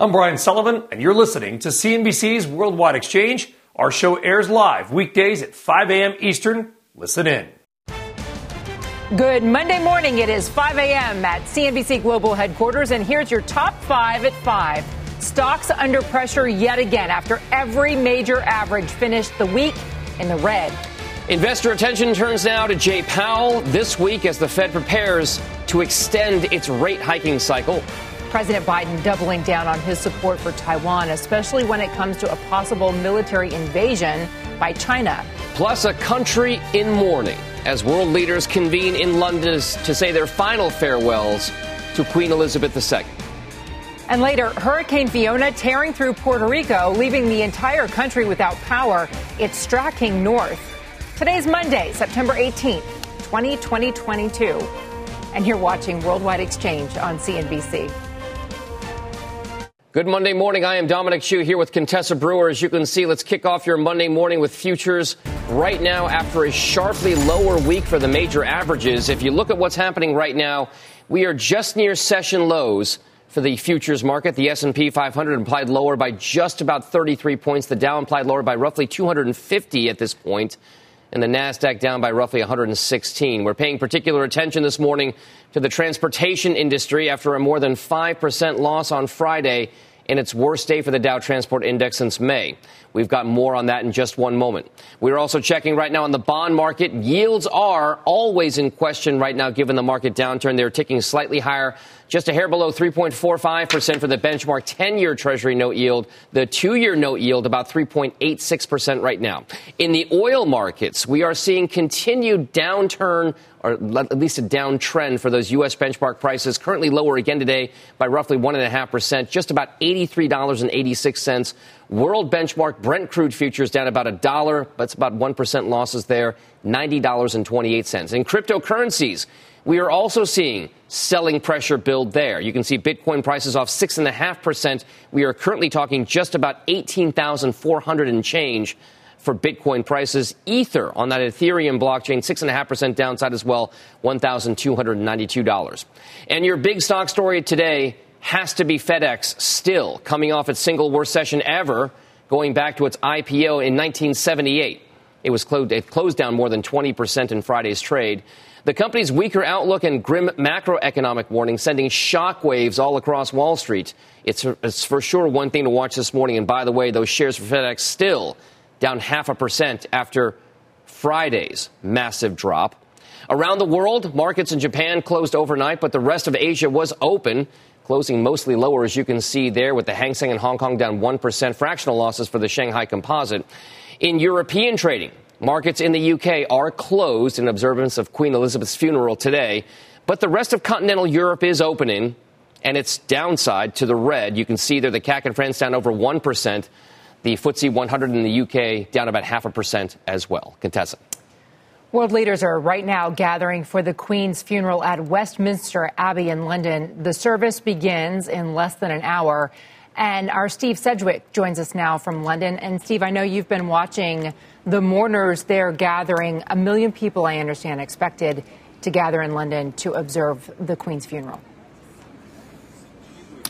I'm Brian Sullivan, and you're listening to CNBC's Worldwide Exchange. Our show airs live weekdays at 5 a.m. Eastern. Listen in. Good Monday morning. It is 5 a.m. at CNBC Global Headquarters, and here's your top five at 5. Stocks under pressure yet again after every major average finished the week in the red. Investor attention turns now to Jay Powell this week as the Fed prepares to extend its rate hiking cycle. President Biden doubling down on his support for Taiwan, especially when it comes to a possible military invasion by China. Plus, a country in mourning as world leaders convene in London to say their final farewells to Queen Elizabeth II. And later, Hurricane Fiona tearing through Puerto Rico, leaving the entire country without power. It's striking north. Today's Monday, September 18th, 2022. And you're watching Worldwide Exchange on CNBC. Good Monday morning. I am Dominic Chu here with Contessa Brewer. As you can see, let's kick off your Monday morning with futures right now after a sharply lower week for the major averages. If you look at what's happening right now, we are just near session lows for the futures market. The S&P 500 implied lower by just about 33 points. The Dow implied lower by roughly 250 at this point and the NASDAQ down by roughly 116. We're paying particular attention this morning to the transportation industry after a more than 5% loss on Friday in its worst day for the Dow Transport Index since May. We've got more on that in just one moment. We're also checking right now on the bond market. Yields are always in question right now given the market downturn. They're ticking slightly higher just a hair below 3.45% for the benchmark 10 year Treasury note yield. The two year note yield about 3.86% right now. In the oil markets, we are seeing continued downturn or at least a downtrend for those U.S. benchmark prices, currently lower again today by roughly 1.5%, just about $83.86. World benchmark Brent crude futures down about a dollar, that's about 1% losses there, $90.28. In cryptocurrencies, we are also seeing selling pressure build there. You can see Bitcoin prices off 6.5%. We are currently talking just about 18,400 and change for Bitcoin prices. Ether on that Ethereum blockchain, 6.5% downside as well, $1,292. And your big stock story today has to be FedEx, still coming off its single worst session ever, going back to its IPO in 1978. It was closed, it closed down more than 20% in Friday's trade. The company's weaker outlook and grim macroeconomic warning sending shockwaves all across Wall Street. It's, it's for sure one thing to watch this morning. And by the way, those shares for FedEx still down half a percent after Friday's massive drop. Around the world, markets in Japan closed overnight, but the rest of Asia was open, closing mostly lower, as you can see there, with the Hang Seng in Hong Kong down 1%, fractional losses for the Shanghai Composite. In European trading, Markets in the UK are closed in observance of Queen Elizabeth's funeral today, but the rest of continental Europe is opening, and it's downside to the red. You can see there the CAC in France down over 1%, the FTSE 100 in the UK down about half a percent as well. Contessa. World leaders are right now gathering for the Queen's funeral at Westminster Abbey in London. The service begins in less than an hour. And our Steve Sedgwick joins us now from London. And Steve, I know you've been watching the mourners there gathering. A million people, I understand, expected to gather in London to observe the Queen's funeral.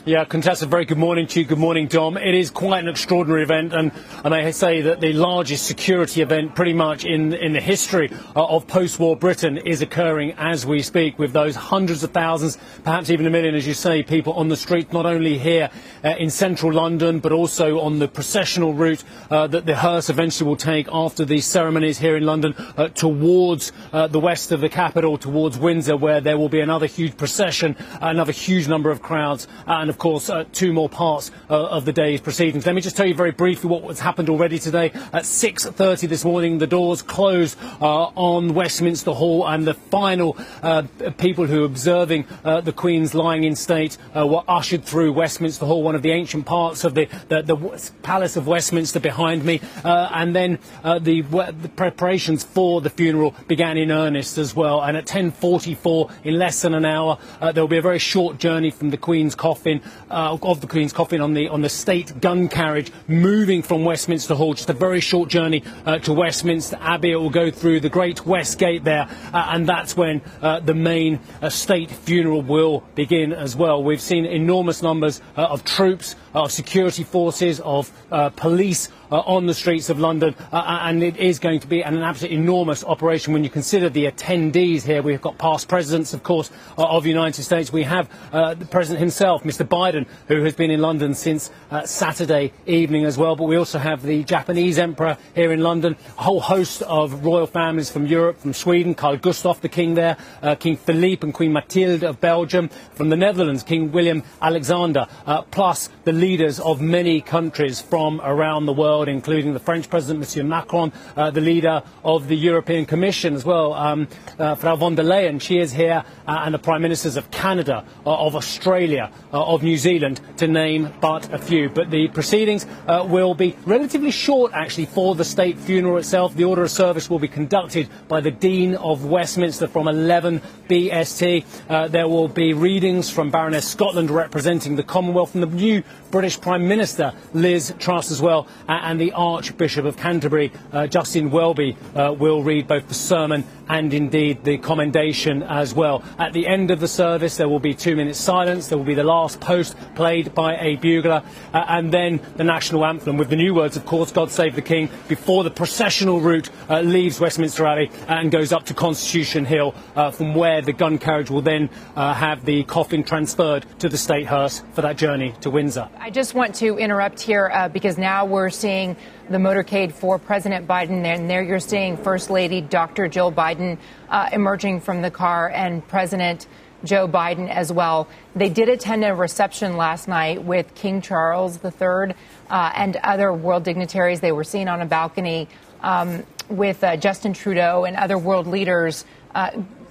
Yeah, Contessa, very good morning to you. Good morning, Dom. It is quite an extraordinary event, and I may say that the largest security event pretty much in, in the history uh, of post-war Britain is occurring as we speak, with those hundreds of thousands, perhaps even a million, as you say, people on the street, not only here uh, in central London, but also on the processional route uh, that the hearse eventually will take after these ceremonies here in London uh, towards uh, the west of the capital, towards Windsor, where there will be another huge procession, another huge number of crowds, and of course, uh, two more parts uh, of the day's proceedings. Let me just tell you very briefly what has happened already today. At 6.30 this morning, the doors closed uh, on Westminster Hall, and the final uh, people who were observing uh, the Queen's lying in state were ushered through Westminster Hall, one of the ancient parts of the, the, the Palace of Westminster behind me. and then the, the preparations for the funeral began in earnest as well. And at 10.44, in less than an hour, there will be a very short journey from the Queen's coffin, uh, of the Queen's coffin on the on the state gun carriage, moving from Westminster Hall. Just a very short journey uh, to Westminster Abbey. It will go through the Great West Gate there, uh, and that's when uh, the main uh, state funeral will begin as well. We've seen enormous numbers of troops, of security forces, of police uh, on the streets of London, uh, uh, and it is going to be an absolutely enormous operation when you consider the attendees here. We've got past presidents, of course, uh, of the United States. We have uh, the president himself, Mr. Biden, who has been in London since uh, Saturday evening as well. But we also have the Japanese emperor here in London, a whole host of royal families from Europe, from Sweden, Carl Gustaf, the king there, King Philippe and Queen Mathilde of Belgium, from the Netherlands, King William Alexander, plus the leaders of many countries from around the world including the French President, Monsieur Macron, uh, the leader of the European Commission as well, um, uh, Frau von der Leyen. She is here, uh, and the Prime Ministers of Canada, uh, of Australia, uh, of New Zealand, to name but a few. But the proceedings will be relatively short, actually, for the state funeral itself. The order of service will be conducted by the Dean of Westminster from 11 BST. there will be readings from Baroness Scotland representing the Commonwealth and the new British Prime Minister, Liz Truss, as well and the Archbishop of Canterbury, uh, Justin Welby, uh, will read both the sermon and indeed the commendation as well. At the end of the service, there will be two minutes silence. There will be the last post played by a bugler, uh, and then the national anthem with the new words, of course, God Save the King, before the processional route uh, leaves Westminster Abbey and goes up to Constitution Hill, uh, from where the gun carriage will then uh, have the coffin transferred to the state hearse for that journey to Windsor. I just want to interrupt here uh, because now we're seeing the motorcade for President Biden, and there you're seeing First Lady Dr. Jill Biden uh, emerging from the car, and President Joe Biden as well. They did attend a reception last night with King Charles III uh, and other world dignitaries. They were seen on a balcony um, with uh, Justin Trudeau and other world leaders.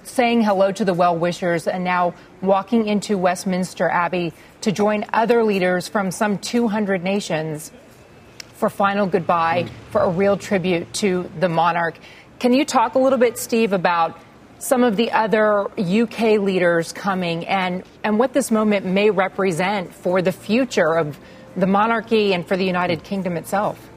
Saying hello to the well wishers and now walking into Westminster Abbey to join other leaders from some 200 nations for final goodbye, for a real tribute to the monarch. Can you talk a little bit, Steve, about some of the other UK leaders coming and, and what this moment may represent for the future of the monarchy and for the United Kingdom itself?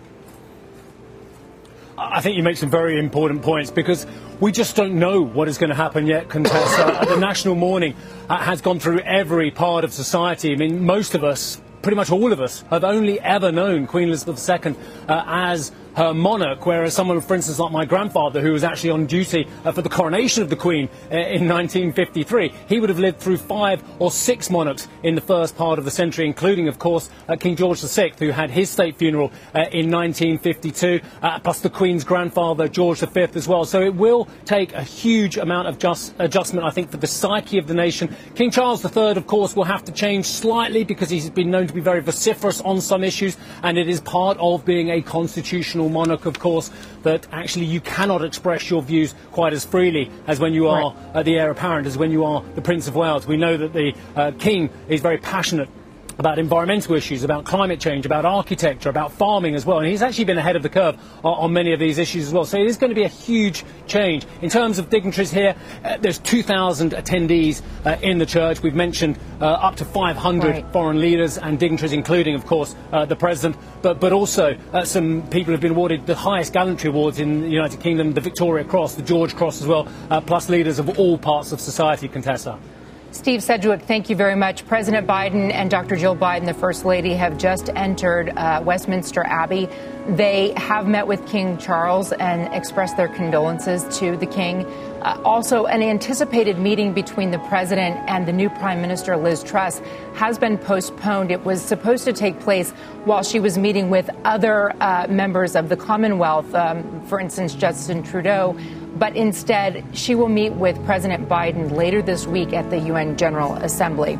I think you make some very important points because we just don't know what is going to happen yet, Contessa. the national mourning uh, has gone through every part of society. I mean, most of us pretty much all of us have only ever known Queen Elizabeth II uh, as her monarch, whereas someone, for instance, like my grandfather, who was actually on duty uh, for the coronation of the Queen uh, in 1953, he would have lived through five or six monarchs in the first part of the century, including, of course, uh, King George VI, who had his state funeral uh, in 1952, uh, plus the Queen's grandfather, George V, as well. So it will take a huge amount of just adjustment, I think, for the psyche of the nation. King Charles III, of course, will have to change slightly because he's been known to be very vociferous on some issues, and it is part of being a constitutional constitutional monarch, of course, that actually you cannot express your views quite as freely as when you are right. uh, the heir apparent, as when you are the Prince of Wales. We know that the uh, King is very passionate about environmental issues, about climate change, about architecture, about farming as well. And he's actually been ahead of the curve on, on many of these issues as well. So it is going to be a huge change. In terms of dignitaries here, uh, there's 2,000 attendees uh, in the church. We've mentioned uh, up to 500 right. foreign leaders and dignitaries, including, of course, uh, the president, but, but also uh, some people have been awarded the highest gallantry awards in the United Kingdom, the Victoria Cross, the George Cross as well, uh, plus leaders of all parts of society, Contessa. Steve Sedgwick, thank you very much. President Biden and Dr. Jill Biden, the First Lady, have just entered uh, Westminster Abbey. They have met with King Charles and expressed their condolences to the King. Uh, also, an anticipated meeting between the president and the new Prime Minister, Liz Truss, has been postponed. It was supposed to take place while she was meeting with other uh, members of the Commonwealth, um, for instance, Justin Trudeau but instead, she will meet with President Biden later this week at the UN General Assembly.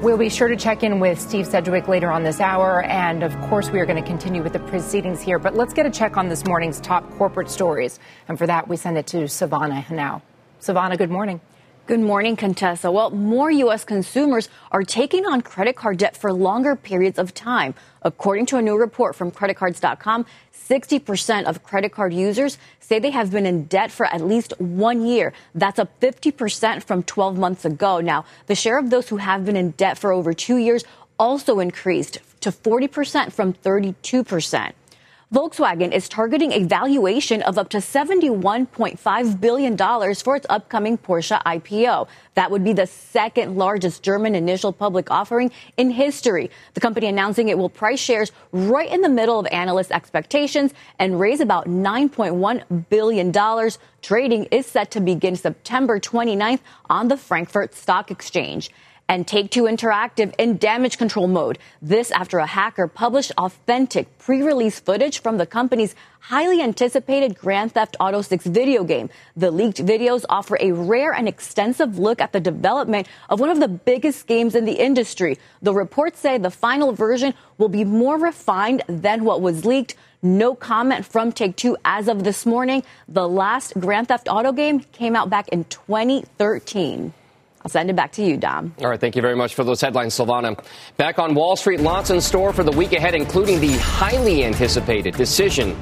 We'll be sure to check in with Steve Sedgwick later on this hour. And of course, we are going to continue with the proceedings here. But let's get a check on this morning's top corporate stories. And for that, we send it to Silvana now. Silvana, good morning. Good morning, Contessa. Well, more U.S. consumers are taking on credit card debt for longer periods of time. According to a new report from creditcards.com, 60% of credit card users say they have been in debt for at least one year. That's up 50% from 12 months ago. Now, the share of those who have been in debt for over two years also increased to 40% from 32%. Volkswagen is targeting a valuation of up to $71.5 billion for its upcoming Porsche IPO. That would be the second largest German initial public offering in history. The company announcing it will price shares right in the middle of analyst expectations and raise about $9.1 billion. Trading is set to begin September 29th on the Frankfurt Stock Exchange and Take Two Interactive in damage control mode. This after a hacker published authentic pre release footage from the company's highly anticipated Grand Theft Auto 6 video game. The leaked videos offer a rare and extensive look at the development of one of the biggest games in the industry. The reports say the final version will be more refined than what was leaked. No comment from Take Two as of this morning. The last Grand Theft Auto game came out back in 2013. I'll send it back to you, Dom. All right. Thank you very much for those headlines, Silvana. Back on Wall Street, lots in store for the week ahead, including the highly anticipated decision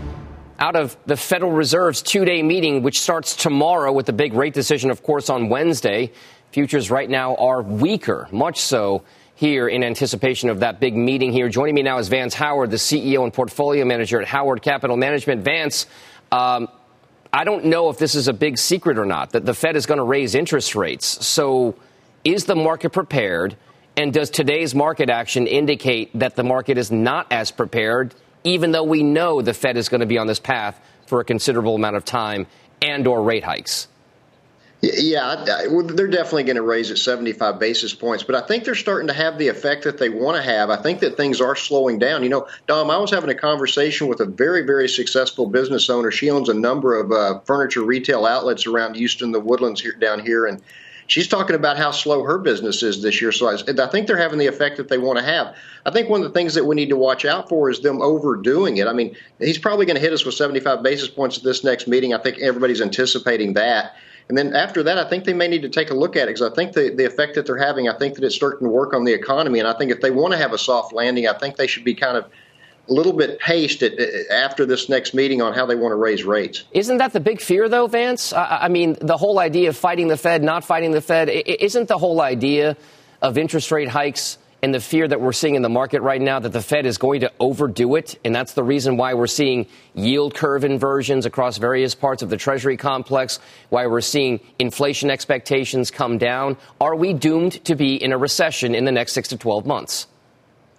out of the Federal Reserve's two day meeting, which starts tomorrow with the big rate decision, of course, on Wednesday. Futures right now are weaker, much so here in anticipation of that big meeting here. Joining me now is Vance Howard, the CEO and portfolio manager at Howard Capital Management. Vance, um, I don't know if this is a big secret or not that the Fed is going to raise interest rates. So, is the market prepared? And does today's market action indicate that the market is not as prepared, even though we know the Fed is going to be on this path for a considerable amount of time and or rate hikes? Yeah, they're definitely going to raise it 75 basis points, but I think they're starting to have the effect that they want to have. I think that things are slowing down. You know, Dom, I was having a conversation with a very, very successful business owner. She owns a number of uh, furniture retail outlets around Houston, the Woodlands here down here, and she's talking about how slow her business is this year. So I, I, think they're having the effect that they want to have. I think one of the things that we need to watch out for is them overdoing it. I mean, he's probably going to hit us with 75 basis points at this next meeting. I think everybody's anticipating that. And then after that, I think they may need to take a look at it because I think the, the effect that they're having, I think that it's starting to work on the economy. And I think if they want to have a soft landing, I think they should be kind of a little bit paced at, after this next meeting on how they want to raise rates. Isn't that the big fear, though, Vance? I, I mean, the whole idea of fighting the Fed, not fighting the Fed, isn't the whole idea of interest rate hikes and the fear that we're seeing in the market right now that the Fed is going to overdo it. And that's the reason why we're seeing yield curve inversions across various parts of the Treasury complex, why we're seeing inflation expectations come down. Are we doomed to be in a recession in the next six to 12 months?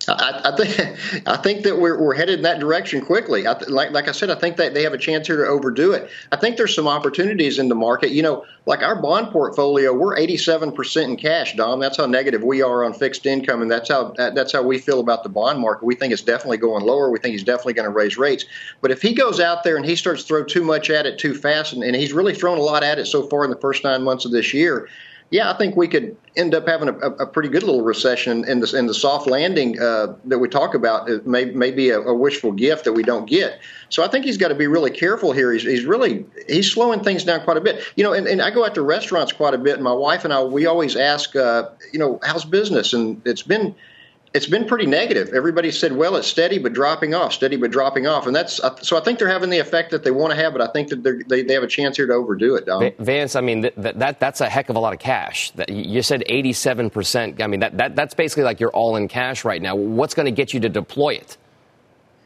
I, I, think I think that we're, we're headed in that direction quickly. I th- like like I said, I think that they have a chance here to overdo it. I think there's some opportunities in the market. You know, like our bond portfolio, we're 87% in cash, Dom. That's how negative we are on fixed income, and that's how that's how we feel about the bond market. We think it's definitely going lower. We think he's definitely going to raise rates. But if he goes out there and he starts to throw too much at it too fast, and, and he's really thrown a lot at it so far in the first nine months of this year yeah, I think we could end up having a, a pretty good little recession, and the, the soft landing uh, that we talk about may, may be a, a, wishful gift that we don't get. So I think he's got to be really careful here. He's, he's really he's slowing things down quite a bit. You know, and, and I go out to restaurants quite a bit, and my wife and I we always ask, uh, you know, how's business, and it's been it's been pretty negative. Everybody said, well, it's steady but dropping off, steady but dropping off, and that's uh, so. I think they're having the effect that they want to have, but I think that they they have a chance here to overdo it. Dom. Vance, I mean that, that that's a heck of a lot of cash. That, You said eighty seven percent. I mean that, that that's basically like you're all in cash right now. What's going to get you to deploy it?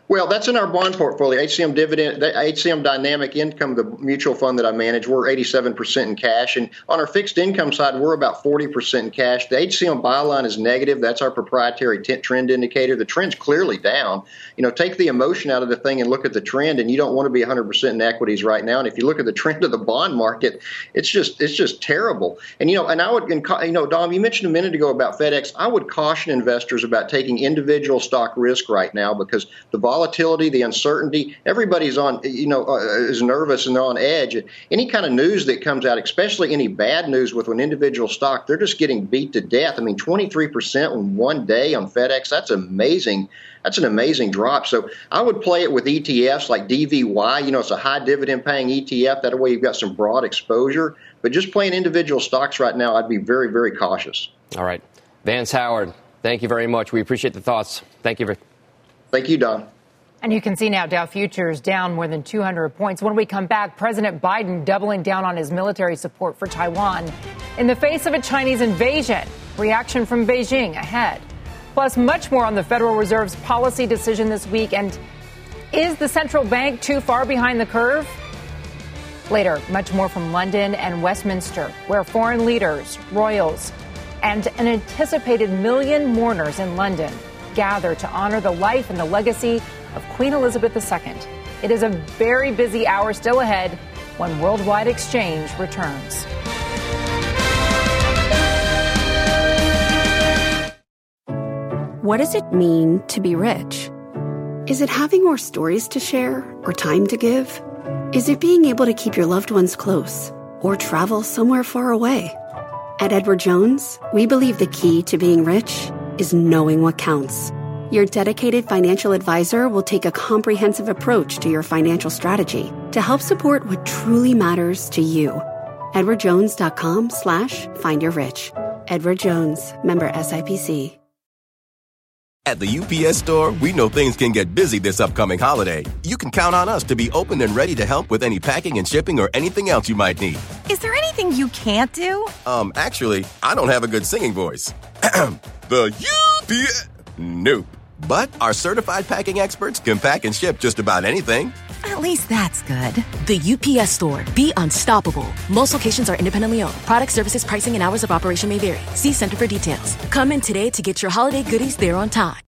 Well, that's in our bond portfolio. HCM dividend, HCM Dynamic Income, the mutual fund that I manage, we're 87% in cash, and on our fixed income side, we're about 40% in cash. The HCM BuyLine is negative. That's our proprietary t- trend indicator. The trend's clearly down. You know, take the emotion out of the thing and look at the trend, and you don't want to be 100% in equities right now. And if you look at the trend of the bond market, it's just it's just terrible. And you know, and I would, you know, Dom, you mentioned a minute ago about FedEx. I would caution investors about taking individual stock risk right now because the volatility, the uncertainty. Everybody's on, you know, uh, is nervous and they're on edge. Any kind of news that comes out, especially any bad news with an individual stock, they're just getting beat to death. I mean, 23% in one day on FedEx, that's amazing. That's an amazing drop. So I would play it with ETFs like DVY. You know, it's a high dividend paying ETF. That way you've got some broad exposure. But just playing individual stocks right now, I'd be very, very cautious. All right. Vance Howard, thank you very much. We appreciate the thoughts. Thank you. Thank you, Don. And you can see now Dow futures down more than 200 points. When we come back, President Biden doubling down on his military support for Taiwan in the face of a Chinese invasion. Reaction from Beijing ahead. Plus, much more on the Federal Reserve's policy decision this week. And is the central bank too far behind the curve? Later, much more from London and Westminster, where foreign leaders, royals, and an anticipated million mourners in London gather to honor the life and the legacy of Queen Elizabeth II. It is a very busy hour still ahead when Worldwide Exchange returns. What does it mean to be rich? Is it having more stories to share or time to give? Is it being able to keep your loved ones close or travel somewhere far away? At Edward Jones, we believe the key to being rich is knowing what counts. Your dedicated financial advisor will take a comprehensive approach to your financial strategy to help support what truly matters to you. EdwardJones.com slash find your rich. Edward Jones, member SIPC. At the UPS store, we know things can get busy this upcoming holiday. You can count on us to be open and ready to help with any packing and shipping or anything else you might need. Is there anything you can't do? Um, actually, I don't have a good singing voice. the UPS. Nope. But our certified packing experts can pack and ship just about anything. At least that's good. The UPS store. Be unstoppable. Most locations are independently owned. Product services, pricing, and hours of operation may vary. See Center for details. Come in today to get your holiday goodies there on time.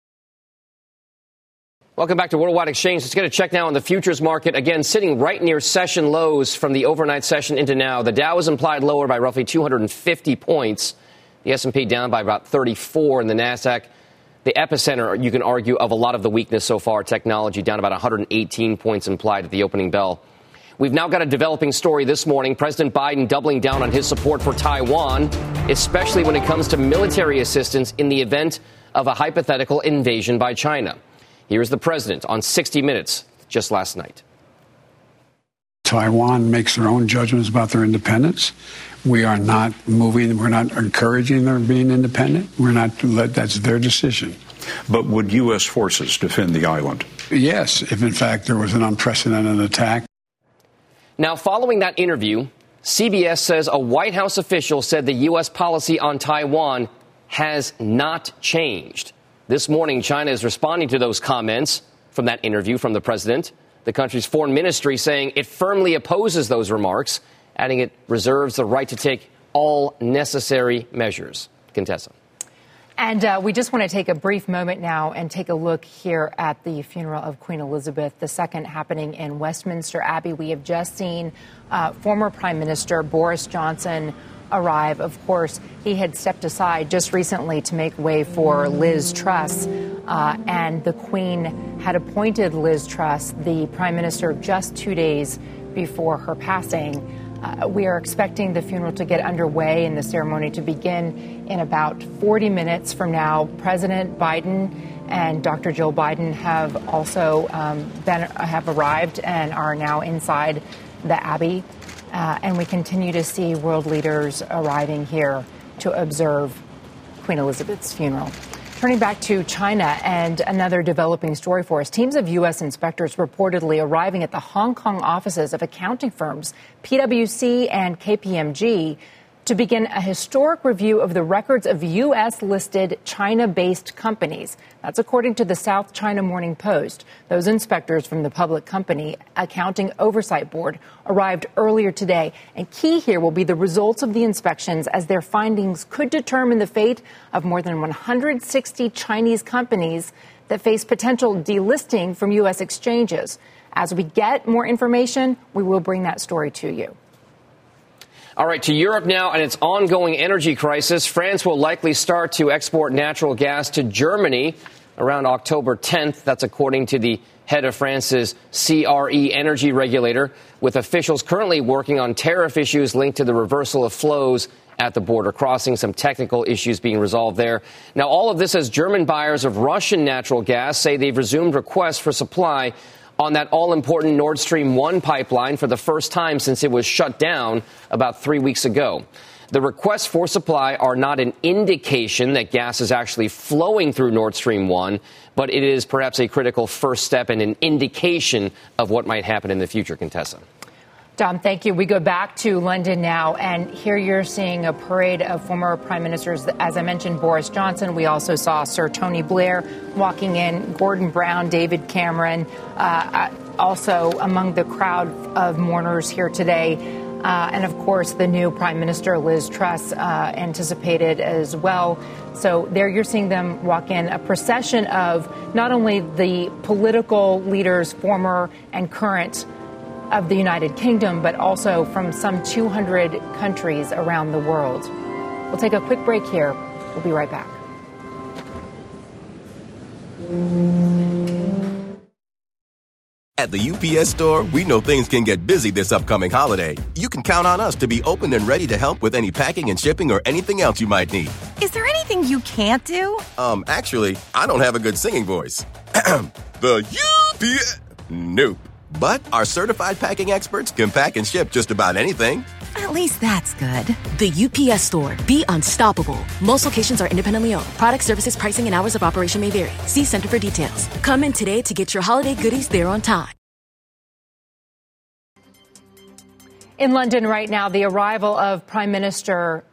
Welcome back to Worldwide Exchange. Let's get a check now on the futures market. Again, sitting right near session lows from the overnight session into now. The Dow is implied lower by roughly 250 points. The S&P down by about 34, and the Nasdaq the epicenter, you can argue, of a lot of the weakness so far. Technology down about 118 points implied at the opening bell. We've now got a developing story this morning. President Biden doubling down on his support for Taiwan, especially when it comes to military assistance in the event of a hypothetical invasion by China. Here's the president on 60 Minutes just last night. Taiwan makes their own judgments about their independence. We are not moving, we're not encouraging their being independent. We're not, let that's their decision. But would U.S. forces defend the island? Yes, if in fact there was an unprecedented attack. Now, following that interview, CBS says a White House official said the U.S. policy on Taiwan has not changed. This morning, China is responding to those comments from that interview from the president. The country's foreign ministry saying it firmly opposes those remarks adding it reserves the right to take all necessary measures. Contessa. And uh, we just want to take a brief moment now and take a look here at the funeral of Queen Elizabeth II happening in Westminster Abbey. We have just seen uh, former Prime Minister Boris Johnson arrive. Of course, he had stepped aside just recently to make way for Liz Truss, uh, and the Queen had appointed Liz Truss the Prime Minister just two days before her passing. Uh, we are expecting the funeral to get underway and the ceremony to begin in about 40 minutes from now. President Biden and Dr. Jill Biden have also um, been have arrived and are now inside the Abbey, uh, and we continue to see world leaders arriving here to observe Queen Elizabeth's funeral. Turning back to China and another developing story for us. Teams of U.S. inspectors reportedly arriving at the Hong Kong offices of accounting firms PwC and KPMG to begin a historic review of the records of U.S. listed China based companies. That's according to the South China Morning Post. Those inspectors from the Public Company Accounting Oversight Board arrived earlier today. And key here will be the results of the inspections as their findings could determine the fate of more than 160 Chinese companies that face potential delisting from U.S. exchanges. As we get more information, we will bring that story to you. All right, to Europe now and its ongoing energy crisis. France will likely start to export natural gas to Germany. around October 10th. That's according to the head of France's CRE energy regulator, with officials currently working on tariff issues linked to the reversal of flows at the border crossing, some technical issues being resolved there. Now, all of this as German buyers of Russian natural gas say they've resumed requests for supply on that all important Nord Stream 1 pipeline for the first time since it was shut down about three weeks ago. The requests for supply are not an indication that gas is actually flowing through Nord Stream 1, but it is perhaps a critical first step and an indication of what might happen in the future, Contessa. Dom, thank you. We go back to London now, and here you're seeing a parade of former prime ministers. As I mentioned, Boris Johnson. We also saw Sir Tony Blair walking in, Gordon Brown, David Cameron, uh, also among the crowd of mourners here today. Uh, and of course, the new Prime Minister, Liz Truss, uh, anticipated as well. So there you're seeing them walk in a procession of not only the political leaders, former and current of the United Kingdom, but also from some 200 countries around the world. We'll take a quick break here. We'll be right back. At the UPS store, we know things can get busy this upcoming holiday. You can count on us to be open and ready to help with any packing and shipping or anything else you might need. Is there anything you can't do? Um, actually, I don't have a good singing voice. the UPS. Nope. But our certified packing experts can pack and ship just about anything. At least that's good. The UPS store. Be unstoppable. Most locations are independently owned. Product services, pricing, and hours of operation may vary. See Center for details. Come in today to get your holiday goodies there on time. In London right now, the arrival of Prime Minister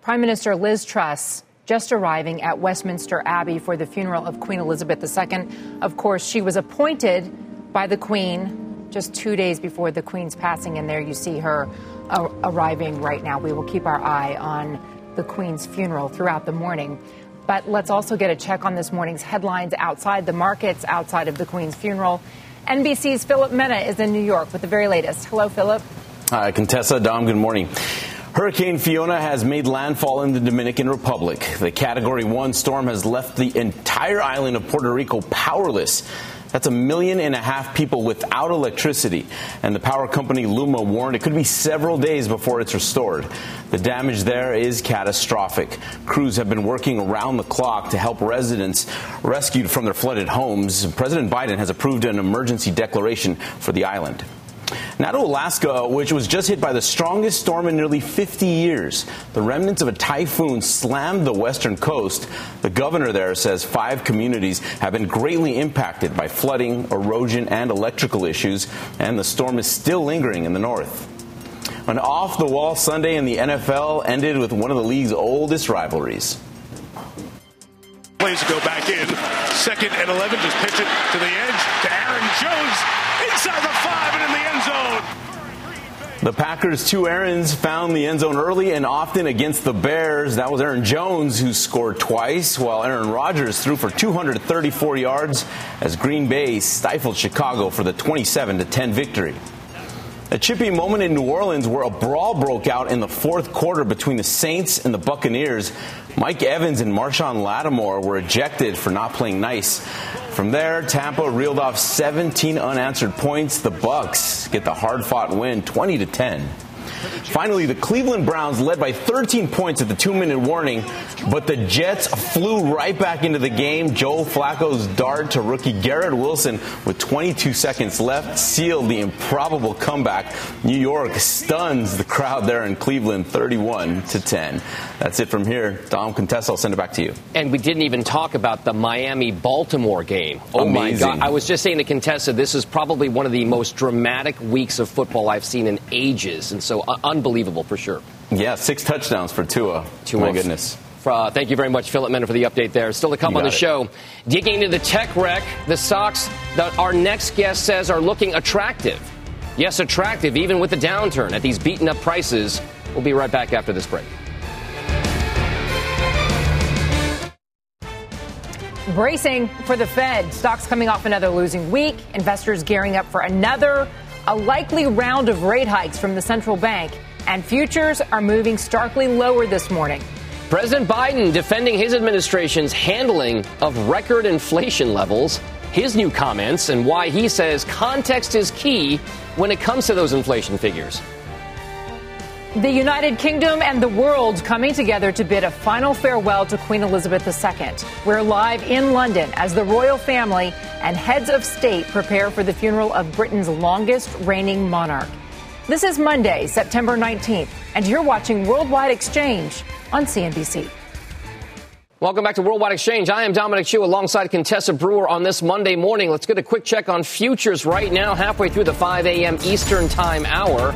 Prime Minister Liz Truss just arriving at Westminster Abbey for the funeral of Queen Elizabeth II. Of course, she was appointed by the Queen just two days before the Queen's passing, and there you see her uh, arriving right now. We will keep our eye on the Queen's funeral throughout the morning. But let's also get a check on this morning's headlines outside the markets, outside of the Queen's funeral. NBC's Philip Mena is in New York with the very latest. Hello, Philip. Hi, Contessa. Dom, good morning. Hurricane Fiona has made landfall in the Dominican Republic. The Category 1 storm has left the entire island of Puerto Rico powerless. That's a million and a half people without electricity. And the power company Luma warned it could be several days before it's restored. The damage there is catastrophic. Crews have been working around the clock to help residents rescued from their flooded homes. President Biden has approved an emergency declaration for the island. Now to Alaska, which was just hit by the strongest storm in nearly 50 years. The remnants of a typhoon slammed the western coast. The governor there says five communities have been greatly impacted by flooding, erosion, and electrical issues, and the storm is still lingering in the north. An off the wall Sunday in the NFL ended with one of the league's oldest rivalries. Plays to go back in. Second and 11, just pitch it to the edge to Aaron Jones inside the five and in the end zone. The Packers' two Aarons found the end zone early and often against the Bears. That was Aaron Jones who scored twice, while Aaron Rodgers threw for 234 yards as Green Bay stifled Chicago for the 27 10 victory. A chippy moment in New Orleans where a brawl broke out in the fourth quarter between the Saints and the Buccaneers. Mike Evans and Marshon Lattimore were ejected for not playing nice. From there, Tampa reeled off 17 unanswered points. The Bucks get the hard-fought win 20 to 10. Finally, the Cleveland Browns led by 13 points at the two minute warning, but the Jets flew right back into the game. Joe Flacco's dart to rookie Garrett Wilson with 22 seconds left sealed the improbable comeback. New York stuns the crowd there in Cleveland 31 to 10. That's it from here. Dom Contessa, I'll send it back to you. And we didn't even talk about the Miami Baltimore game. Oh Amazing. my God. I was just saying to Contessa, this is probably one of the most dramatic weeks of football I've seen in ages. And so unbelievable for sure. Yeah, six touchdowns for Tua. Tua. My goodness. Uh, thank you very much, Philip Mena, for the update there. Still to come You on the it. show. Digging into the tech wreck, the stocks that our next guest says are looking attractive. Yes, attractive, even with the downturn at these beaten up prices. We'll be right back after this break. Bracing for the Fed. Stocks coming off another losing week. Investors gearing up for another, a likely round of rate hikes from the central bank. And futures are moving starkly lower this morning. President Biden defending his administration's handling of record inflation levels, his new comments, and why he says context is key when it comes to those inflation figures. The United Kingdom and the world coming together to bid a final farewell to Queen Elizabeth II. We're live in London as the royal family and heads of state prepare for the funeral of Britain's longest reigning monarch. This is Monday, September 19th, and you're watching Worldwide Exchange on CNBC. Welcome back to Worldwide Exchange. I am Dominic Chu alongside Contessa Brewer on this Monday morning. Let's get a quick check on futures right now, halfway through the 5 a.m. Eastern Time hour.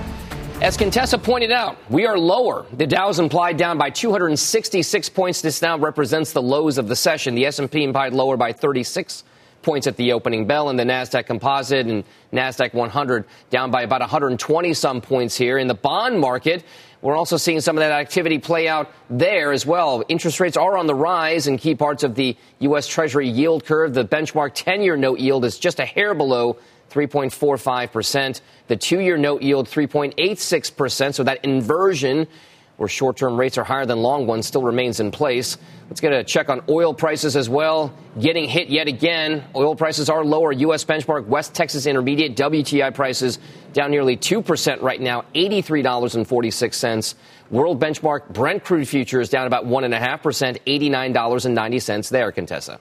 As Contessa pointed out, we are lower. The Dow is implied down by 266 points. This now represents the lows of the session. The S&P implied lower by 36 points at the opening bell, and the Nasdaq Composite and Nasdaq 100 down by about 120 some points here. In the bond market, we're also seeing some of that activity play out there as well. Interest rates are on the rise in key parts of the U.S. Treasury yield curve. The benchmark 10 year note yield is just a hair below 3.45%. The two year note yield, 3.86%. So that inversion where short term rates are higher than long ones still remains in place. Let's get a check on oil prices as well. Getting hit yet again. Oil prices are lower. U.S. benchmark West Texas Intermediate WTI prices down nearly 2% right now, $83.46. World benchmark Brent crude futures down about 1.5%, $89.90 there, Contessa.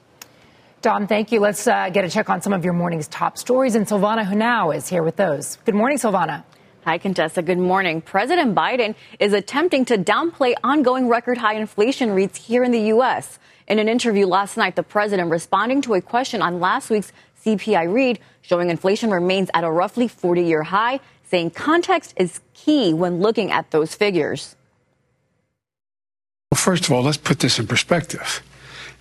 Dom, thank you. Let's uh, get a check on some of your morning's top stories. And Silvana Henao is here with those. Good morning, Silvana. Hi, Contessa. Good morning. President Biden is attempting to downplay ongoing record high inflation rates here in the U.S. In an interview last night, the president responding to a question on last week's CPI read showing inflation remains at a roughly 40 year high, saying context is key when looking at those figures. Well, first of all, let's put this in perspective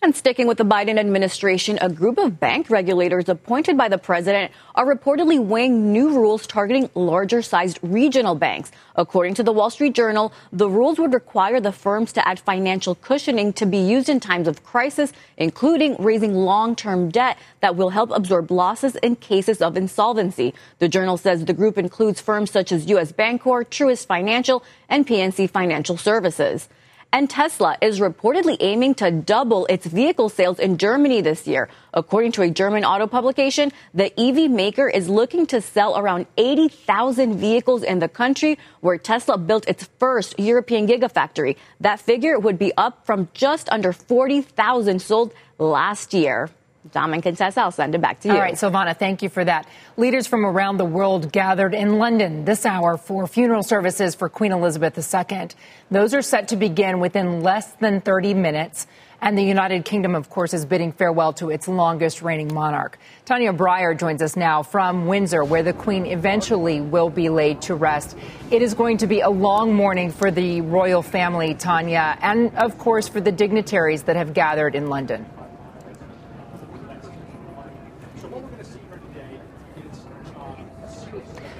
And sticking with the Biden administration, a group of bank regulators appointed by the president are reportedly weighing new rules targeting larger sized regional banks. According to the Wall Street Journal, the rules would require the firms to add financial cushioning to be used in times of crisis, including raising long term debt that will help absorb losses in cases of insolvency. The journal says the group includes firms such as U.S. Bancorp, Truist Financial, and PNC Financial Services. And Tesla is reportedly aiming to double its vehicle sales in Germany this year. According to a German auto publication, the EV maker is looking to sell around 80,000 vehicles in the country where Tesla built its first European gigafactory. That figure would be up from just under 40,000 sold last year. Dom and Contessa, I'll send it back to you. All right, Silvana, thank you for that. Leaders from around the world gathered in London this hour for funeral services for Queen Elizabeth II. Those are set to begin within less than 30 minutes. And the United Kingdom, of course, is bidding farewell to its longest reigning monarch. Tanya Breyer joins us now from Windsor, where the Queen eventually will be laid to rest. It is going to be a long morning for the royal family, Tanya, and of course for the dignitaries that have gathered in London.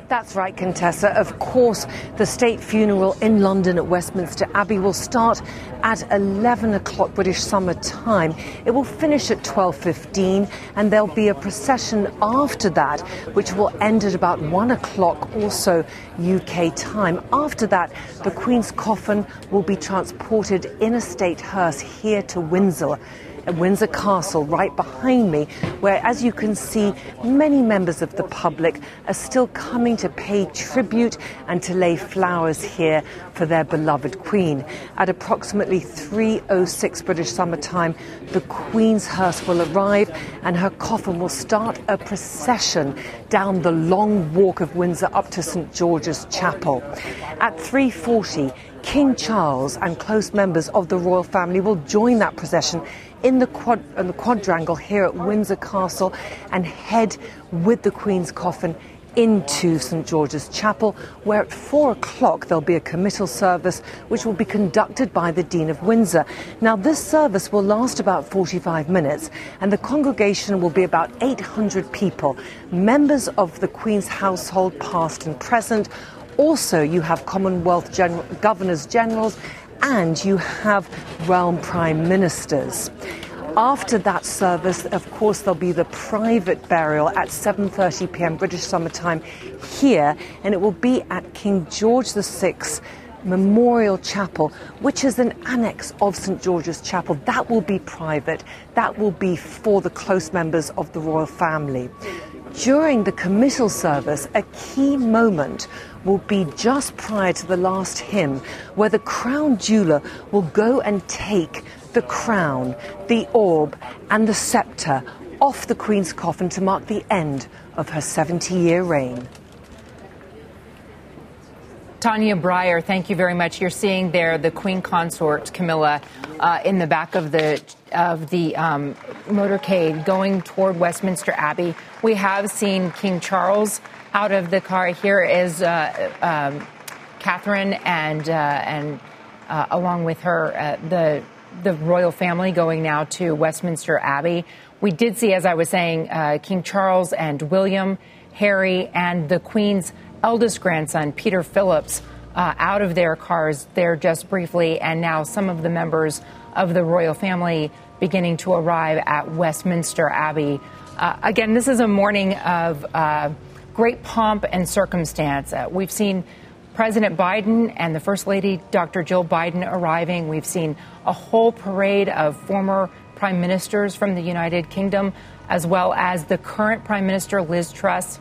That's right, Contessa. Of course, the state funeral in London at Westminster Abbey will start at 11 o'clock British summer time. It will finish at 12.15 and there'll be a procession after that, which will end at about 1 o'clock also UK time. After that, the Queen's coffin will be transported in a state hearse here to Windsor at Windsor Castle right behind me, where, as you can see, many members of the public are still coming to pay tribute and to lay flowers here for their beloved Queen. At approximately 3.06 British Summer Time, the Queen's hearse will arrive and her coffin will start a procession down the long walk of Windsor up to St George's Chapel. At 3.40, King Charles and close members of the royal family will join that procession in the, quad, in the quadrangle here at Windsor Castle and head with the Queen's coffin into St George's Chapel, where at four o'clock there'll be a committal service which will be conducted by the Dean of Windsor. Now, this service will last about 45 minutes, and the congregation will be about 800 people, members of the Queen's household, past and present. Also, you have Commonwealth General, governors generals, and you have realm prime ministers. After that service, of course, there'll be the private burial at 7:30 p.m. British Summer Time here, and it will be at King George VI Memorial Chapel, which is an annex of St George's Chapel. That will be private. That will be for the close members of the royal family. During the committal service, a key moment will be just prior to the last hymn, where the crown jeweler will go and take the crown, the orb, and the sceptre off the Queen's coffin to mark the end of her 70 year reign. Tania Bryer, thank you very much. You're seeing there the Queen Consort Camilla uh, in the back of the of the um, motorcade going toward Westminster Abbey. We have seen King Charles out of the car. Here is uh, um, Catherine and uh, and uh, along with her uh, the the royal family going now to Westminster Abbey. We did see, as I was saying, uh, King Charles and William, Harry, and the Queen's eldest grandson, Peter Phillips, uh, out of their cars there just briefly, and now some of the members of the royal family beginning to arrive at Westminster Abbey. Uh, again, this is a morning of uh, great pomp and circumstance. Uh, we've seen President Biden and the First Lady, Dr. Jill Biden, arriving. We've seen a whole parade of former prime ministers from the United Kingdom, as well as the current Prime Minister, Liz Truss,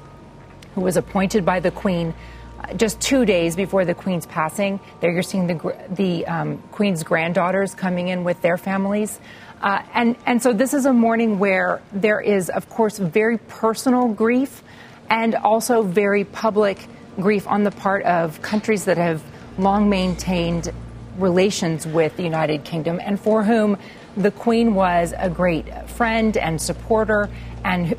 who was appointed by the Queen uh, just two days before the Queen's passing. There you're seeing the, the um, Queen's granddaughters coming in with their families. Uh, and, and so this is a morning where there is, of course, very personal grief and also very public grief on the part of countries that have long maintained relations with the United Kingdom and for whom the Queen was a great friend and supporter and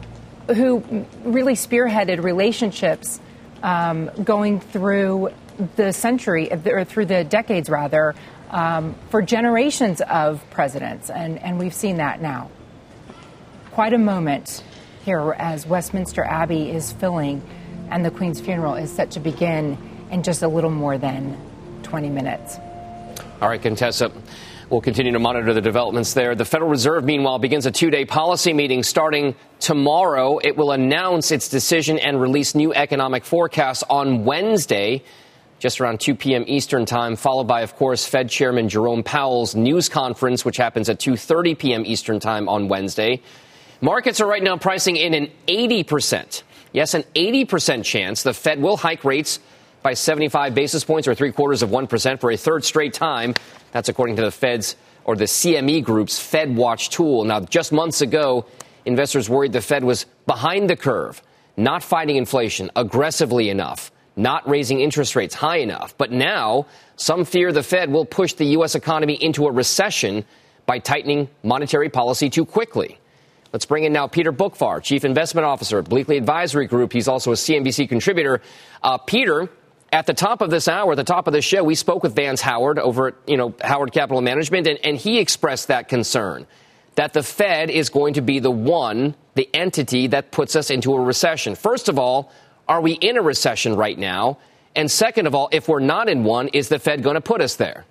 who really spearheaded relationships um, going through the century, or through the decades rather, um, for generations of presidents. And, and we've seen that now. Quite a moment here as Westminster Abbey is filling and the Queen's funeral is set to begin in just a little more than 20 minutes. All right, Contessa. We'll continue to monitor the developments there. The Federal Reserve, meanwhile, begins a two day policy meeting starting tomorrow. It will announce its decision and release new economic forecasts on Wednesday, just around 2 p.m. Eastern Time, followed by, of course, Fed Chairman Jerome Powell's news conference, which happens at 2.30 p.m. Eastern Time on Wednesday. Markets are right now pricing in an 80% Yes, an 80% chance the Fed will hike rates by 75 basis points or three quarters of 1% for a third straight time. That's according to the Fed's or the CME Group's Fed Watch tool. Now, just months ago, investors worried the Fed was behind the curve, not fighting inflation aggressively enough, not raising interest rates high enough. But now, some fear the Fed will push the U.S. economy into a recession by tightening monetary policy too quickly. Let's bring in now Peter Boockvar, Chief Investment Officer at Bleakley Advisory Group. He's also a CNBC contributor. Uh, Peter, at the top of this hour, at the top of this show, we spoke with Vance Howard over at you know Howard Capital Management, and, and he expressed that concern that the Fed is going to be the one, the entity that puts us into a recession. First of all, are we in a recession right now? And second of all, if we're not in one, is the Fed going to put us there?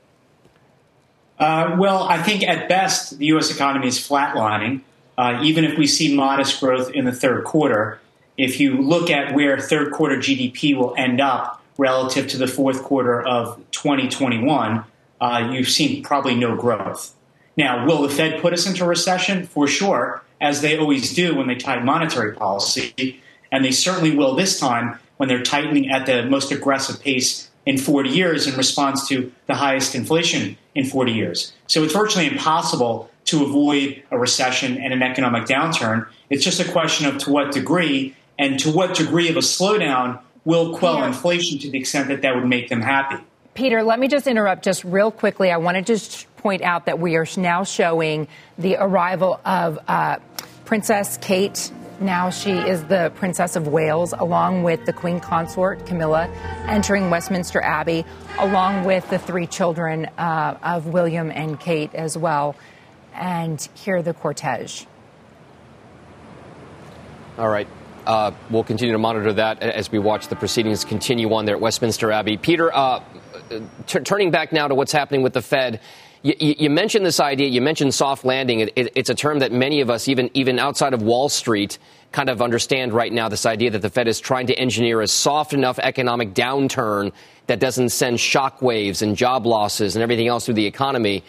Uh, well, I think at best the U.S. economy is flatlining uh, even if we see modest growth in the third quarter. If you look at where third quarter GDP will end up relative to the fourth quarter of 2021, uh, you've seen probably no growth. Now, will the Fed put us into recession? For sure, as they always do when they tighten monetary policy. And they certainly will this time when they're tightening at the most aggressive pace in 40 years in response to the highest inflation in 40 years. So it's virtually impossible to avoid a recession and an economic downturn. It's just a question of to what degree and to what degree of a slowdown will quell inflation to the extent that that would make them happy. Peter, let me just interrupt just real quickly. I want to just point out that we are now showing the arrival of uh, Princess Kate now she is the Princess of Wales, along with the Queen Consort, Camilla, entering Westminster Abbey, along with the three children uh, of William and Kate as well. And here the cortege. All right. Uh, we'll continue to monitor that as we watch the proceedings continue on there at Westminster Abbey. Peter, uh, t- turning back now to what's happening with the Fed. You, you mentioned this idea. You mentioned soft landing. It, it, it's a term that many of us, even even outside of Wall Street, kind of understand right now. This idea that the Fed is trying to engineer a soft enough economic downturn that doesn't send shockwaves and job losses and everything else through the economy.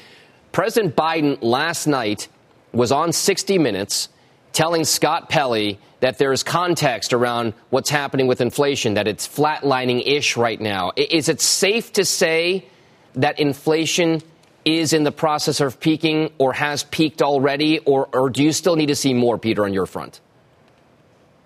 President Biden last night was on 60 Minutes telling Scott Pelley that there's context around what's happening with inflation, that it's flatlining ish right now. Is it safe to say that inflation is in the process of peaking or has peaked already, or, or do you still need to see more, Peter, on your front?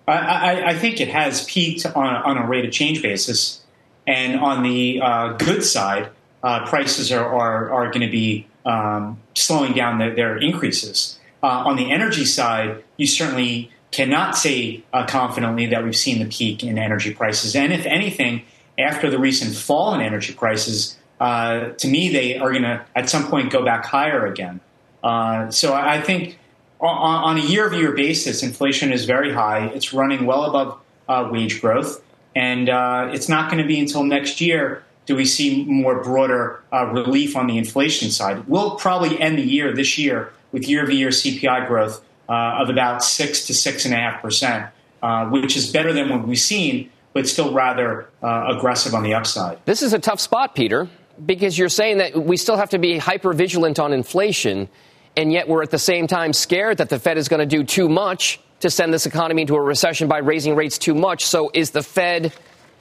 I, I, think it has peaked on, on, a rate of change basis. And on the uh, good side, uh, prices are, are, are going to be um, slowing down the, their increases. Uh, on the energy side, you certainly cannot say uh, confidently that we've seen the peak in energy prices. And if anything, after the recent fall in energy prices, uh, to me, they are going to at some point go back higher again. Uh, so I think on, on a year-over-year basis, inflation is very high. It's running well above uh, wage growth, and uh, it's not going to be until next year do we see more broader relief on the inflation side. We'll probably end the year this year with year-over-year CPI growth uh, of about six to six and a half percent, uh, which is better than what we've seen, but still rather uh, aggressive on the upside. This is a tough spot, Peter, because you're saying that we still have to be hyper vigilant on inflation, and yet we're at the same time scared that the Fed is going to do too much to send this economy into a recession by raising rates too much. So is the Fed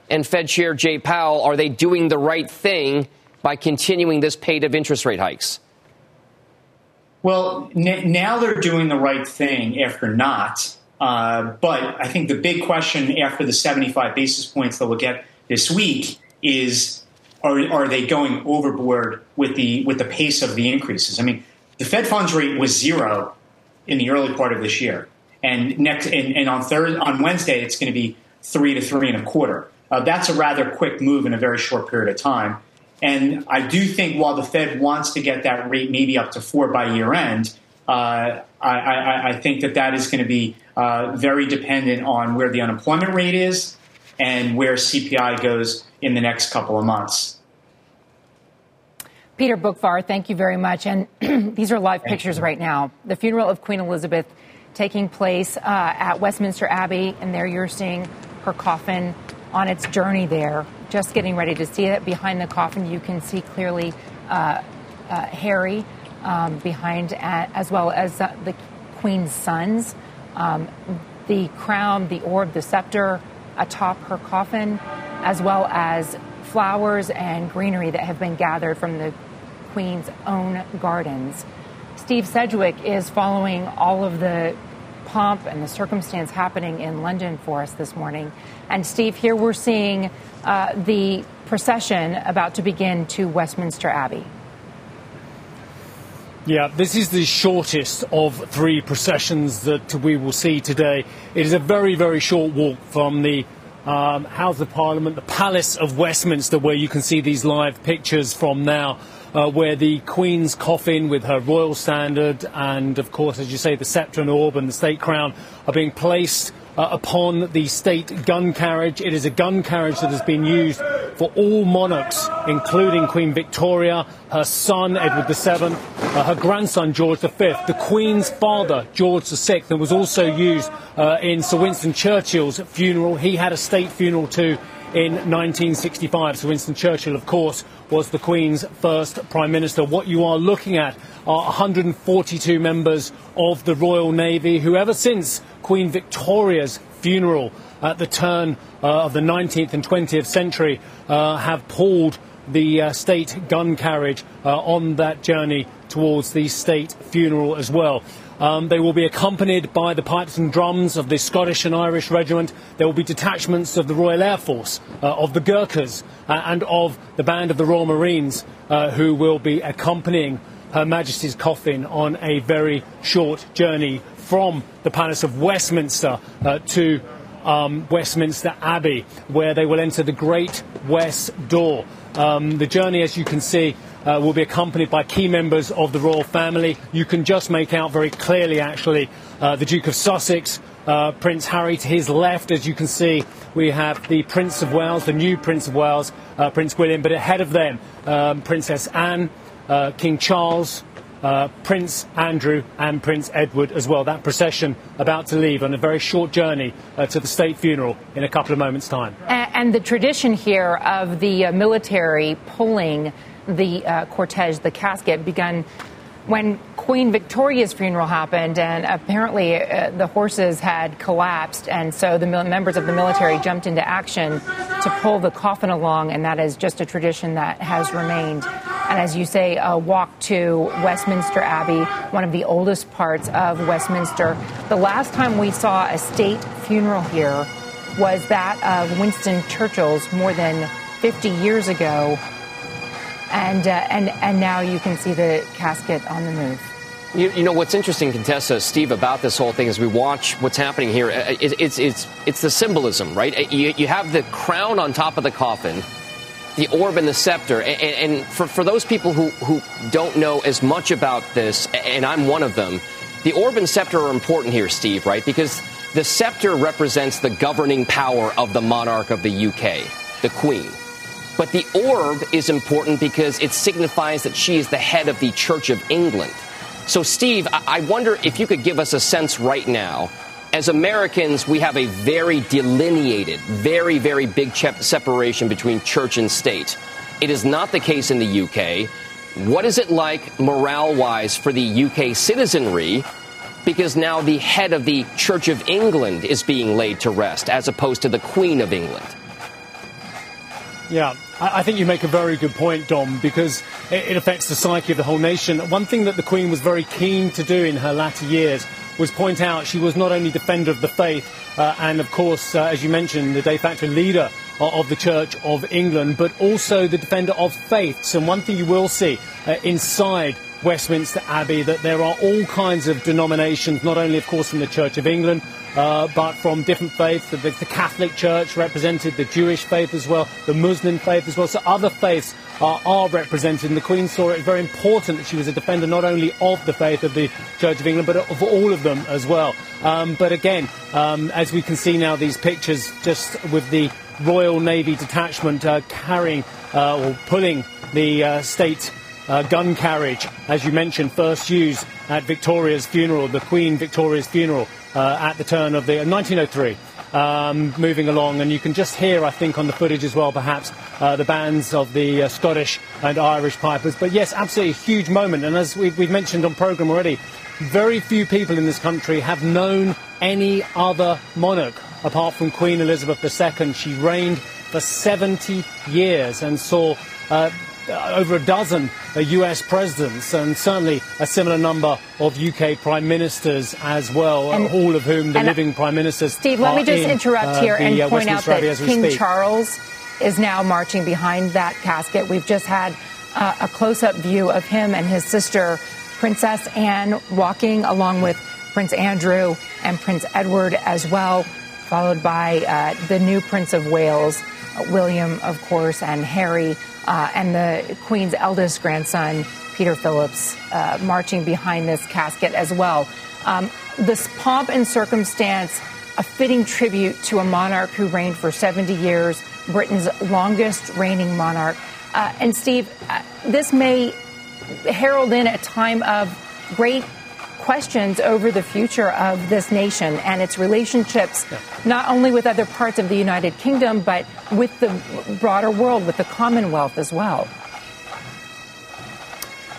and Fed Chair Jay Powell are they doing the right thing by continuing this paid of interest rate hikes? Well, n- now they're doing the right thing after not. Uh, but I think the big question after the 75 basis points that we'll get this week is are, are they going overboard with the with the pace of the increases? I mean, the Fed funds rate was zero in the early part of this year, and next and, and on Thursday on Wednesday it's going to be three to three and a quarter. Uh, that's a rather quick move in a very short period of time. And I do think while the Fed wants to get that rate maybe up to four by year end, uh, I, I, I, think that that is going to be uh, very dependent on where the unemployment rate is and where CPI goes in the next couple of months. Peter Boockvar, thank you very much. And these are live thank pictures you. right now. The funeral of Queen Elizabeth taking place uh, at Westminster Abbey, and there you're seeing her coffin on its journey there just getting ready to see it. Behind the coffin, you can see clearly uh, uh, Harry um, behind, as well as uh, the Queen's sons. Um, the crown, the orb, the scepter atop her coffin, as well as flowers and greenery that have been gathered from the Queen's own gardens. Steve Sedgwick is following all of the pomp and the circumstance happening in London for us this morning. And Steve, here we're seeing uh, the procession about to begin to Westminster Abbey. Yeah, this is the shortest of three processions that we will see today. It is a very, very short walk from the um, House of Parliament, the Palace of Westminster, where you can see these live pictures from now, uh, where the Queen's coffin with her royal standard and, of course, as you say, the sceptre and orb and the state crown are being placed uh, upon the state gun carriage. It is a gun carriage that has been used for all monarchs, including Queen Victoria, her son Edward VII, uh, her grandson George V, the Queen's father George VI, and was also used uh, in Sir Winston Churchill's funeral. He had a state funeral too in 1965. So Winston Churchill, of course, was the Queen's first Prime Minister. What you are looking at are 142 members of the Royal Navy who, ever since Queen Victoria's funeral at the turn uh, of the 19th and 20th century, uh, have pulled the uh, state gun carriage uh, on that journey towards the state funeral as well. Um, they will be accompanied by the pipes and drums of the Scottish and Irish Regiment. There will be detachments of the Royal Air Force, uh, of the Gurkhas, uh, and of the band of the Royal Marines uh, who will be accompanying Her Majesty's coffin on a very short journey from the Palace of Westminster uh, to um, Westminster Abbey, where they will enter the Great West Door. Um, the journey, as you can see, uh, will be accompanied by key members of the royal family. You can just make out very clearly, actually, uh, the Duke of Sussex, uh, Prince Harry to his left, as you can see, we have the Prince of Wales, the new Prince of Wales, uh, Prince William, but ahead of them, um, Princess Anne, uh, King Charles, uh, Prince Andrew and Prince Edward as well. That procession about to leave on a very short journey to the state funeral in a couple of moments' time. And, and the tradition here of the military pulling the uh, cortege, the casket, begun when Queen Victoria's funeral happened, and apparently uh, the horses had collapsed, and so the members of the military jumped into action to pull the coffin along, and that is just a tradition that has remained. And as you say, a walk to Westminster Abbey, one of the oldest parts of Westminster. The last time we saw a state funeral here was that of Winston Churchill's more than 50 years ago and uh, and and now you can see the casket on the move. You, you, know what's interesting, Contessa, Steve, about this whole thing as we watch what's happening here. Uh, it, it's it's it's the symbolism, right? Uh, you, you have the crown on top of the coffin, the orb and the scepter, and, and for for those people who who don't know as much about this, and I'm one of them, the orb and scepter are important here, Steve, right? Because the scepter represents the governing power of the monarch of the UK, the Queen. But the orb is important because it signifies that she is the head of the Church of England. So, Steve, I wonder if you could give us a sense right now. As Americans, we have a very delineated, very, very big separation between church and state. It is not the case in the UK. What is it like morale wise for the UK citizenry? Because now the head of the Church of England is being laid to rest as opposed to the Queen of England. Yeah, I think you make a very good point, Dom, because it affects the psyche of the whole nation. One thing that the Queen was very keen to do in her latter years was point out she was not only defender of the faith uh, and, of course, uh, as you mentioned, the de facto leader of the Church of England, but also the defender of faiths. And one thing you will see uh, inside Westminster Abbey that there are all kinds of denominations, not only, of course, from the Church of England, uh, but from different faiths. The, the, Catholic Church represented, the Jewish faith as well, the Muslim faith as well. So other faiths are, are represented. And the Queen saw it very important that she was a defender not only of the faith of the Church of England, but of all of them as well. Um, but again, um, as we can see now, these pictures just with the Royal Navy detachment uh, carrying uh, or pulling the uh, state uh, gun carriage, as you mentioned, first used at Victoria's funeral, the Queen Victoria's funeral uh, at the turn of the 1903. Uh, um, moving along, and you can just hear, I think, on the footage as well, perhaps, uh, the bands of the uh, Scottish and Irish pipers. But yes, absolutely a huge moment. And as we've, we've mentioned on programme already, very few people in this country have known any other monarch apart from Queen Elizabeth II. She reigned for 70 years and saw uh, over a dozen uh, US presidents and certainly a similar number of UK prime ministers as well, and, all of whom the living prime ministers. Steve, let me just in, interrupt uh, here the, and uh, point out that King Charles is now marching behind that casket. We've just had uh, a close up view of him and his sister, Princess Anne, walking along with Prince Andrew and Prince Edward as well, followed by uh, the new Prince of Wales, William, of course, and Harry uh, and the Queen's eldest grandson, Peter Phillips, uh, marching behind this casket as well. Um, this pomp and circumstance, a fitting tribute to a monarch who reigned for 70 years, Britain's longest reigning monarch. Uh, and Steve, uh, this may herald in a time of great questions over the future of this nation and its relationships, not only with other parts of the United Kingdom, but with the broader world, with the Commonwealth as well.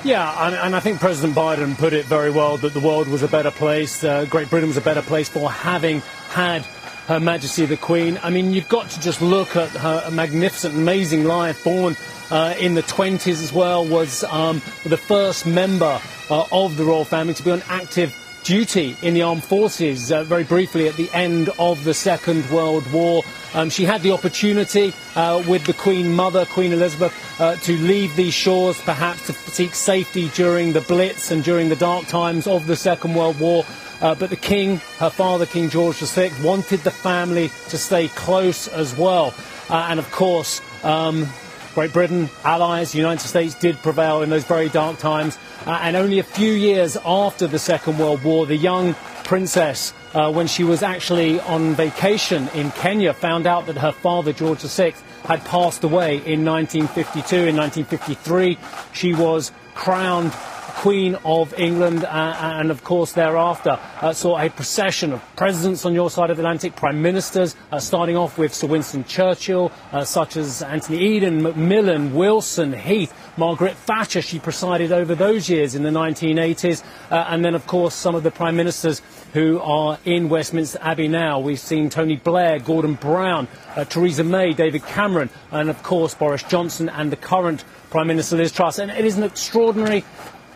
Yeah, and, and, I think President Biden put it very well that the world was a better place, uh, Great Britain was a better place for having had Her Majesty the Queen. I mean, you've got to just look at her magnificent, amazing life, born uh, in the 20s as well, was um, the first member uh, of the royal family to be on active duty in the armed forces uh, very briefly at the end of the Second World War. Um, she had the opportunity uh, with the Queen Mother, Queen Elizabeth, uh, to leave these shores, perhaps to seek safety during the Blitz and during the dark times of the Second World War. Uh, but the king, her father, King George VI, wanted the family to stay close as well. Uh, and of course, um, Great Britain, allies, the United States did prevail in those very dark times. Uh, and only a few years after the Second World War, the young princess, uh, when she was actually on vacation in Kenya, found out that her father, George VI, had passed away in 1952. In 1953, she was crowned Queen of England, uh, and of course thereafter uh, saw a procession of presidents on your side of the Atlantic, prime ministers, uh, starting off with Sir Winston Churchill, uh, such as Anthony Eden, Macmillan, Wilson, Heath, Margaret Thatcher. She presided over those years in the 1980s, uh, and then of course some of the prime ministers who are in Westminster Abbey now. We've seen Tony Blair, Gordon Brown, uh, Theresa May, David Cameron, and of course Boris Johnson and the current Prime Minister Liz Truss. And it is an extraordinary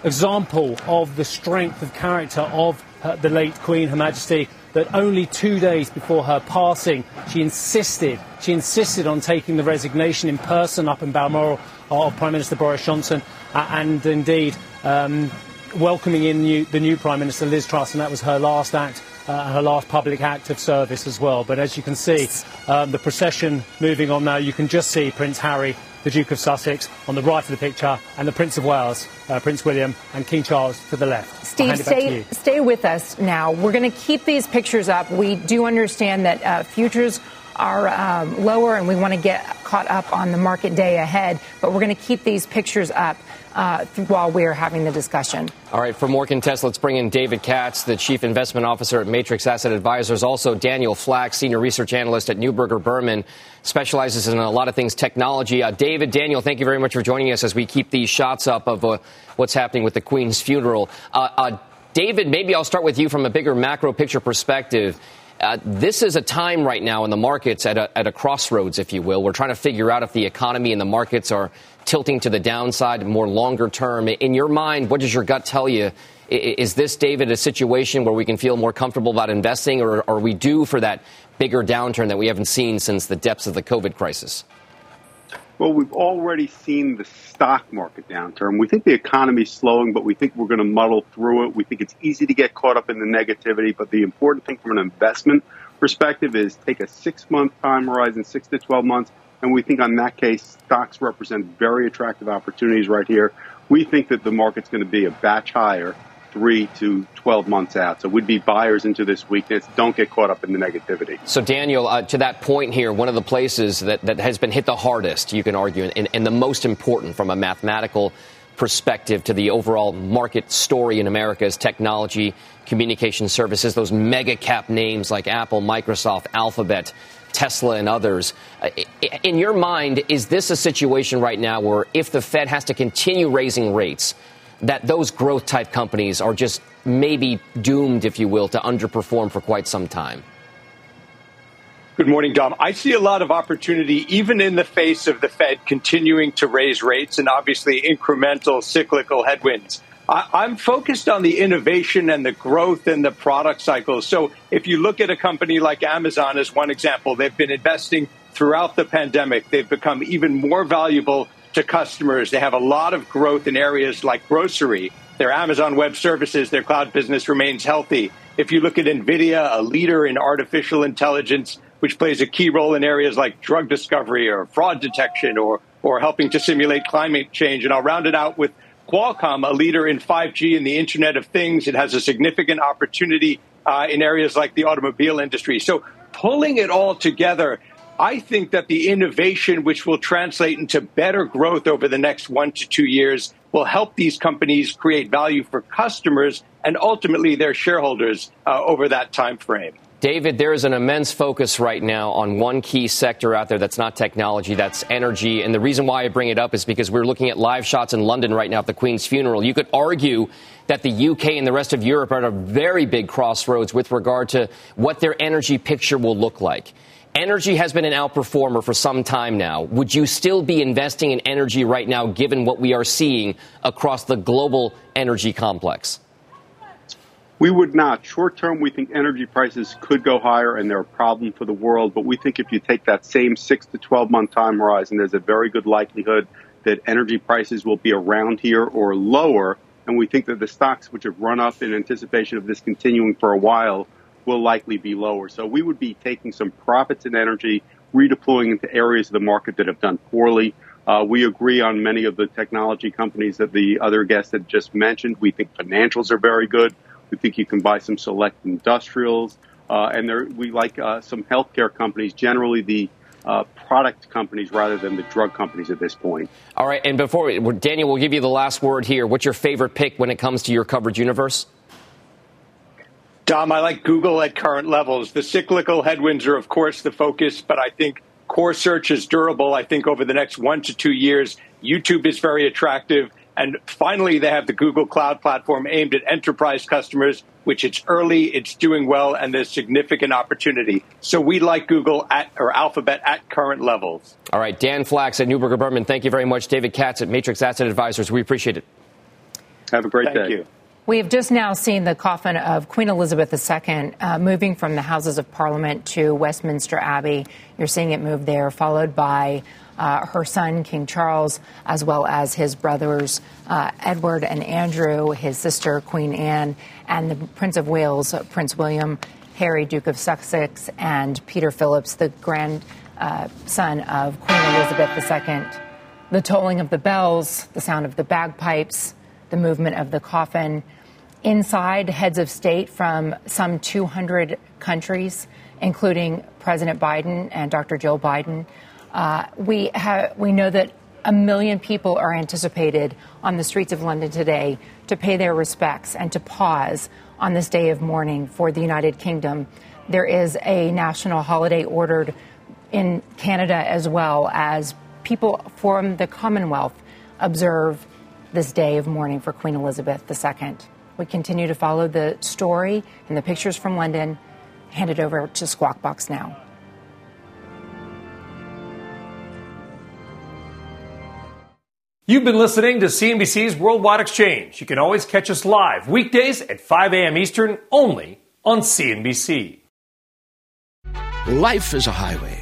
example of the strength of character of her, the late Queen, Her Majesty, that only two days before her passing, she insisted, she insisted on taking the resignation in person up in Balmoral of Prime Minister Boris Johnson, uh, and indeed um, welcoming in new, the new Prime Minister Liz Truss, and that was her last act. Uh, her last public act of service as well. But as you can see, um, the procession moving on now, you can just see Prince Harry the Duke of Sussex on the right of the picture, and the Prince of Wales, uh, Prince William, and King Charles to the left. Steve, stay, stay with us now. We're going to keep these pictures up. We do understand that uh, futures are um, lower and we want to get caught up on the market day ahead, but we're going to keep these pictures up uh, while we're having the discussion. All right, for more contest, let's bring in David Katz, the Chief Investment Officer at Matrix Asset Advisors. Also, Daniel Flax, Senior Research Analyst at Neuberger Berman, specializes in a lot of things technology. Uh, David, Daniel, thank you very much for joining us as we keep these shots up of uh, what's happening with the Queen's funeral. Uh, uh, David, maybe I'll start with you from a bigger macro picture perspective. Uh, this is a time right now in the markets at a, at a crossroads, if you will. We're trying to figure out if the economy and the markets are tilting to the downside more longer term. In your mind, what does your gut tell you? Is this, David, a situation where we can feel more comfortable about investing, or are we due for that bigger downturn that we haven't seen since the depths of the COVID crisis? Well, we've already seen the stock market downturn. We think the economy's slowing, but we think we're going to muddle through it. We think it's easy to get caught up in the negativity, but the important thing from an investment perspective is take a six month time horizon, six to 12 months, and we think on that case, stocks represent very attractive opportunities right here. We think that the market's going to be a batch higher three to 12 months out. So we'd be buyers into this weakness. Don't get caught up in the negativity. So, Daniel, uh, to that point here, one of the places that, that has been hit the hardest, you can argue, and, and the most important from a mathematical perspective to the overall market story in America is technology, communication services, those mega cap names like Apple, Microsoft, Alphabet. Tesla and others. Uh, in your mind, is this a situation right now where if the Fed has to continue raising rates, that those growth type companies are just maybe doomed, if you will, to underperform for quite some time? Good morning, Dom. I see a lot of opportunity, even in the face of the Fed continuing to raise rates and obviously incremental cyclical headwinds. I, am focused on the innovation and the growth in the product cycles. So if you look at a company like Amazon as one example, they've been investing throughout the pandemic. They've become even more valuable to customers. They have a lot of growth in areas like grocery. Their Amazon Web Services, their cloud business remains healthy. If you look at NVIDIA, a leader in artificial intelligence, which plays a key role in areas like drug discovery or fraud detection or, or helping to simulate climate change. And I'll round it out with Qualcomm, a leader in 5G and the Internet of Things, it has a significant opportunity uh, in areas like the automobile industry. So pulling it all together, I think that the innovation, which will translate into better growth over the next one to two years, will help these companies create value for customers and ultimately their shareholders uh, over that time frame. David, there is an immense focus right now on one key sector out there that's not technology, that's energy. And the reason why I bring it up is because we're looking at live shots in London right now at the Queen's funeral. You could argue that the UK and the rest of Europe are at a very big crossroads with regard to what their energy picture will look like. Energy has been an outperformer for some time now. Would you still be investing in energy right now, given what we are seeing across the global energy complex? We would not. Short term, we think energy prices could go higher and they're a problem for the world. But we think if you take that same six to 12 month time horizon, there's a very good likelihood that energy prices will be around here or lower And we think that the stocks which have run up in anticipation of this continuing for a while will likely be lower. So we would be taking some profits in energy, redeploying into areas of the market that have done poorly. Uh, we agree on many of the technology companies that the other guests had just mentioned. We think financials are very good. We think you can buy some select industrials. Uh, and there, we like uh, some healthcare companies, generally the uh, product companies rather than the drug companies at this point. All right, and before we, Daniel, we'll give you the last word here. What's your favorite pick when it comes to your coverage universe? Dom, I like Google at current levels. The cyclical headwinds are, of course, the focus, but I think core search is durable. I think over the next one to two years, YouTube is very attractive. And finally, they have the Google Cloud platform aimed at enterprise customers, which it's early, it's doing well, and there's significant opportunity. So we like Google at or Alphabet at current levels. All right, Dan Flax at Neuberger Berman, thank you very much. David Katz at Matrix Asset Advisors, we appreciate it. Have a great Thank day. You. We have just now seen the coffin of Queen Elizabeth II uh, moving from the Houses of Parliament to Westminster Abbey. You're seeing it move there, followed by uh, her son, King Charles, as well as his brothers, uh, Edward and Andrew, his sister, Queen Anne, and the Prince of Wales, Prince William, Harry, Duke of Sussex, and Peter Phillips, the grandson of Queen Elizabeth II. The tolling of the bells, the sound of the bagpipes, the movement of the coffin. Inside, heads of state from some 200 countries, including President Biden and Dr. Jill Biden, uh, we, have, we know that a million people are anticipated on the streets of London today to pay their respects and to pause on this day of mourning for the United Kingdom. There is a national holiday ordered in Canada as well as people from the Commonwealth observe this day of mourning for Queen Elizabeth II. We continue to follow the story and the pictures from London. Hand it over to Squawk Box now. You've been listening to CNBC's Worldwide Exchange. You can always catch us live weekdays at 5 a.m. Eastern only on CNBC. Life is a highway,